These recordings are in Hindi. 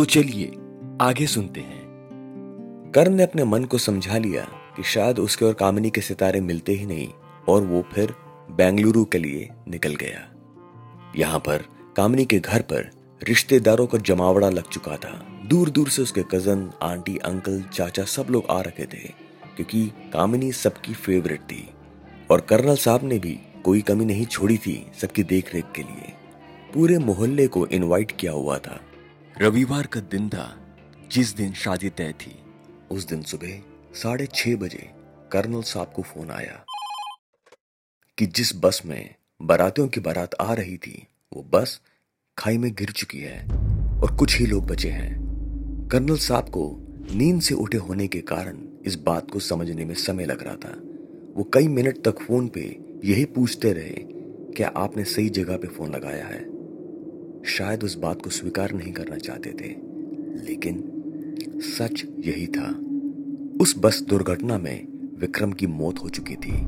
तो चलिए आगे सुनते हैं। कर्ण ने अपने मन को समझा लिया कि शायद उसके और कामिनी के सितारे मिलते ही नहीं और वो फिर बेंगलुरु के लिए निकल गया। यहाँ पर कामिनी के घर पर रिश्तेदारों का जमावड़ा लग चुका था। दूर दूर से उसके कज़न आंटी अंकल चाचा सब लोग आ रखे थे, क्योंकि कामिनी सबकी फेवरेट थी और कर्नल साहब ने भी कोई कमी नहीं छोड़ी थी सबकी देख रेख के लिए। पूरे मोहल्ले को इनवाइट किया हुआ था। रविवार का दिन था, जिस दिन शादी तय थी। उस दिन सुबह साढ़े छह बजे कर्नल साहब को फ़ोन आया कि जिस बस में बारातियों की बारात आ रही थी, वो बस खाई में गिर चुकी है और कुछ ही लोग बचे हैं। कर्नल साहब को नींद से उठे होने के कारण इस बात को समझने में समय लग रहा था। वो कई मिनट तक फ़ोन पे यही पूछते रहे, क्या आपने सही जगह पे फ़ोन लगाया है? शायद उस बात को स्वीकार नहीं करना चाहते थे, लेकिन सच यही था। उस बस दुर्घटना में विक्रम की मौत हो चुकी थी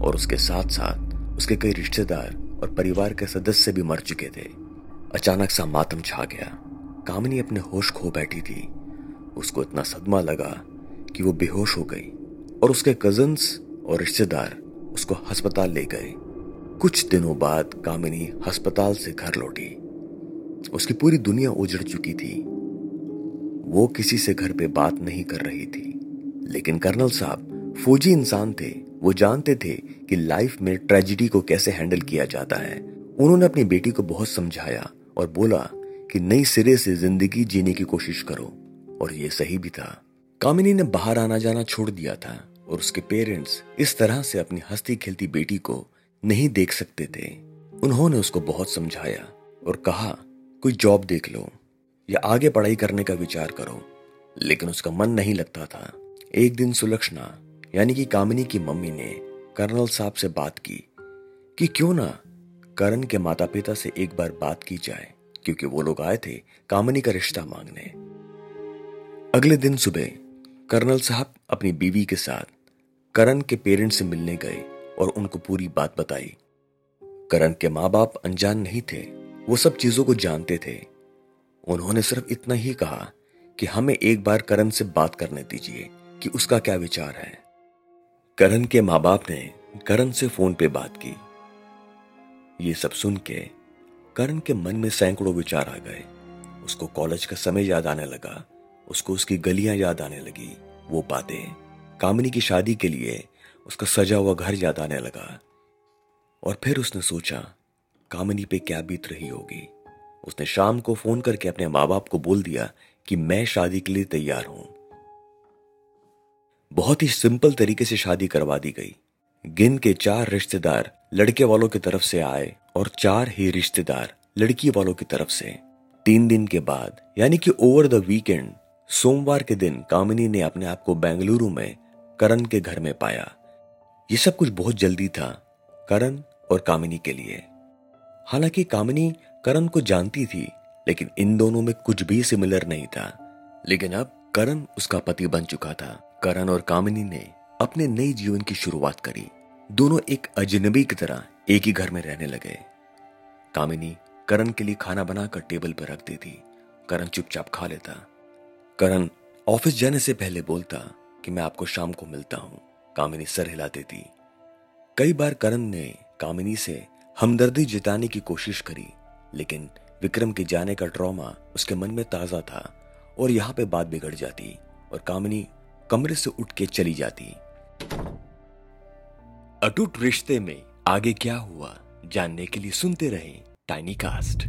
और उसके साथ साथ उसके कई रिश्तेदार और परिवार के सदस्य भी मर चुके थे। अचानक सा मातम छा गया। कामिनी अपने होश खो बैठी थी। उसको इतना सदमा लगा कि वो बेहोश हो गई और उसके कजन्स और रिश्तेदार उसको अस्पताल ले गए। कुछ दिनों बाद कामिनी अस्पताल से घर लौटी। उसकी पूरी दुनिया उजड़ चुकी थी। वो किसी से घर पे बात नहीं कर रही थी। लेकिन कर्नल साहब, फौजी इंसान थे। वो जानते थे कि लाइफ में ट्रेजिडी को कैसे हैंडल किया जाता है। उन्होंने अपनी बेटी को बहुत समझाया और बोला कि नई सिरे से ज़िंदगी जीने की कोशिश करो। और ये सही भी था। कामिनी ने बाहर आना जाना छोड़ दिया था और उसके पेरेंट्स इस तरह से अपनी हंसती खेलती बेटी को नहीं देख सकते थे। उन्होंने उसको बहुत समझाया और कहा कोई जॉब देख लो, या आगे पढ़ाई करने का विचार करो, लेकिन उसका मन नहीं लगता था। एक दिन सुलक्षणा, यानी कि कामिनी की मम्मी ने कर्नल साहब से बात की कि क्यों ना करण के माता पिता से एक बार बात की जाए, क्योंकि वो लोग आए थे कामिनी का रिश्ता मांगने। अगले दिन सुबह, कर्नल साहब अपनी बीवी के साथ करण के पेरेंट्स से मिलने गए और उनको पूरी बात बताई। करण के माँ बाप अनजान नहीं थे वो सब चीज़ों को जानते थे। उन्होंने सिर्फ़ इतना ही कहा कि हमें एक बार करण से बात करने दीजिए कि उसका क्या विचार है। करण के माँ बाप ने करण से फ़ोन पे बात की। ये सब सुन के करण के मन में सैकड़ों विचार आ गए। उसको कॉलेज का समय याद आने लगा। उसको उसकी गलियाँ याद आने लगी। वो बातें, कामिनी की शादी के लिए उसका सजा हुआ घर याद आने लगा। और फिर उसने सोचा कामिनी पे क्या बीत रही होगी? उसने शाम को फ़ोन करके अपने माँ बाप को बोल दिया कि मैं शादी के लिए तैयार हूँ। बहुत ही सिंपल तरीके से शादी करवा दी गई। गिन के चार रिश्तेदार लड़के वालों की तरफ़ से आए और चार ही रिश्तेदार लड़की वालों की तरफ़ से। तीन दिन के बाद, यानी कि ओवर द वीकेंड सोमवार के दिन कामिनी ने अपने आप को बेंगलुरु में करण के घर में पाया। ये सब कुछ बहुत जल्दी था, करण और कामिनी के लिए। हालाँकि कामिनी करण को जानती थी, लेकिन इन दोनों में कुछ भी सिमिलर नहीं था। लेकिन अब करण उसका पति बन चुका था। करण और कामिनी ने अपने नए जीवन की शुरुआत करी। दोनों एक अजनबी की तरह एक ही घर में रहने लगे। कामिनी करण के लिए खाना बनाकर टेबल पर रख देती करण चुपचाप खा लेता। करण ऑफ़िस जाने से पहले बोलता कि मैं आपको शाम को मिलता हूँ। कामिनी सर हिला देती कई बार करण ने कामिनी से हमदर्दी जिताने की कोशिश करी, लेकिन विक्रम के जाने का ट्रॉमा उसके मन में ताज़ा था और यहाँ पे बात बिगड़ जाती और कामिनी कमरे से उठ के चली जाती। अटूट रिश्ते में आगे क्या हुआ, जानने के लिए सुनते रहे टाइनी कास्ट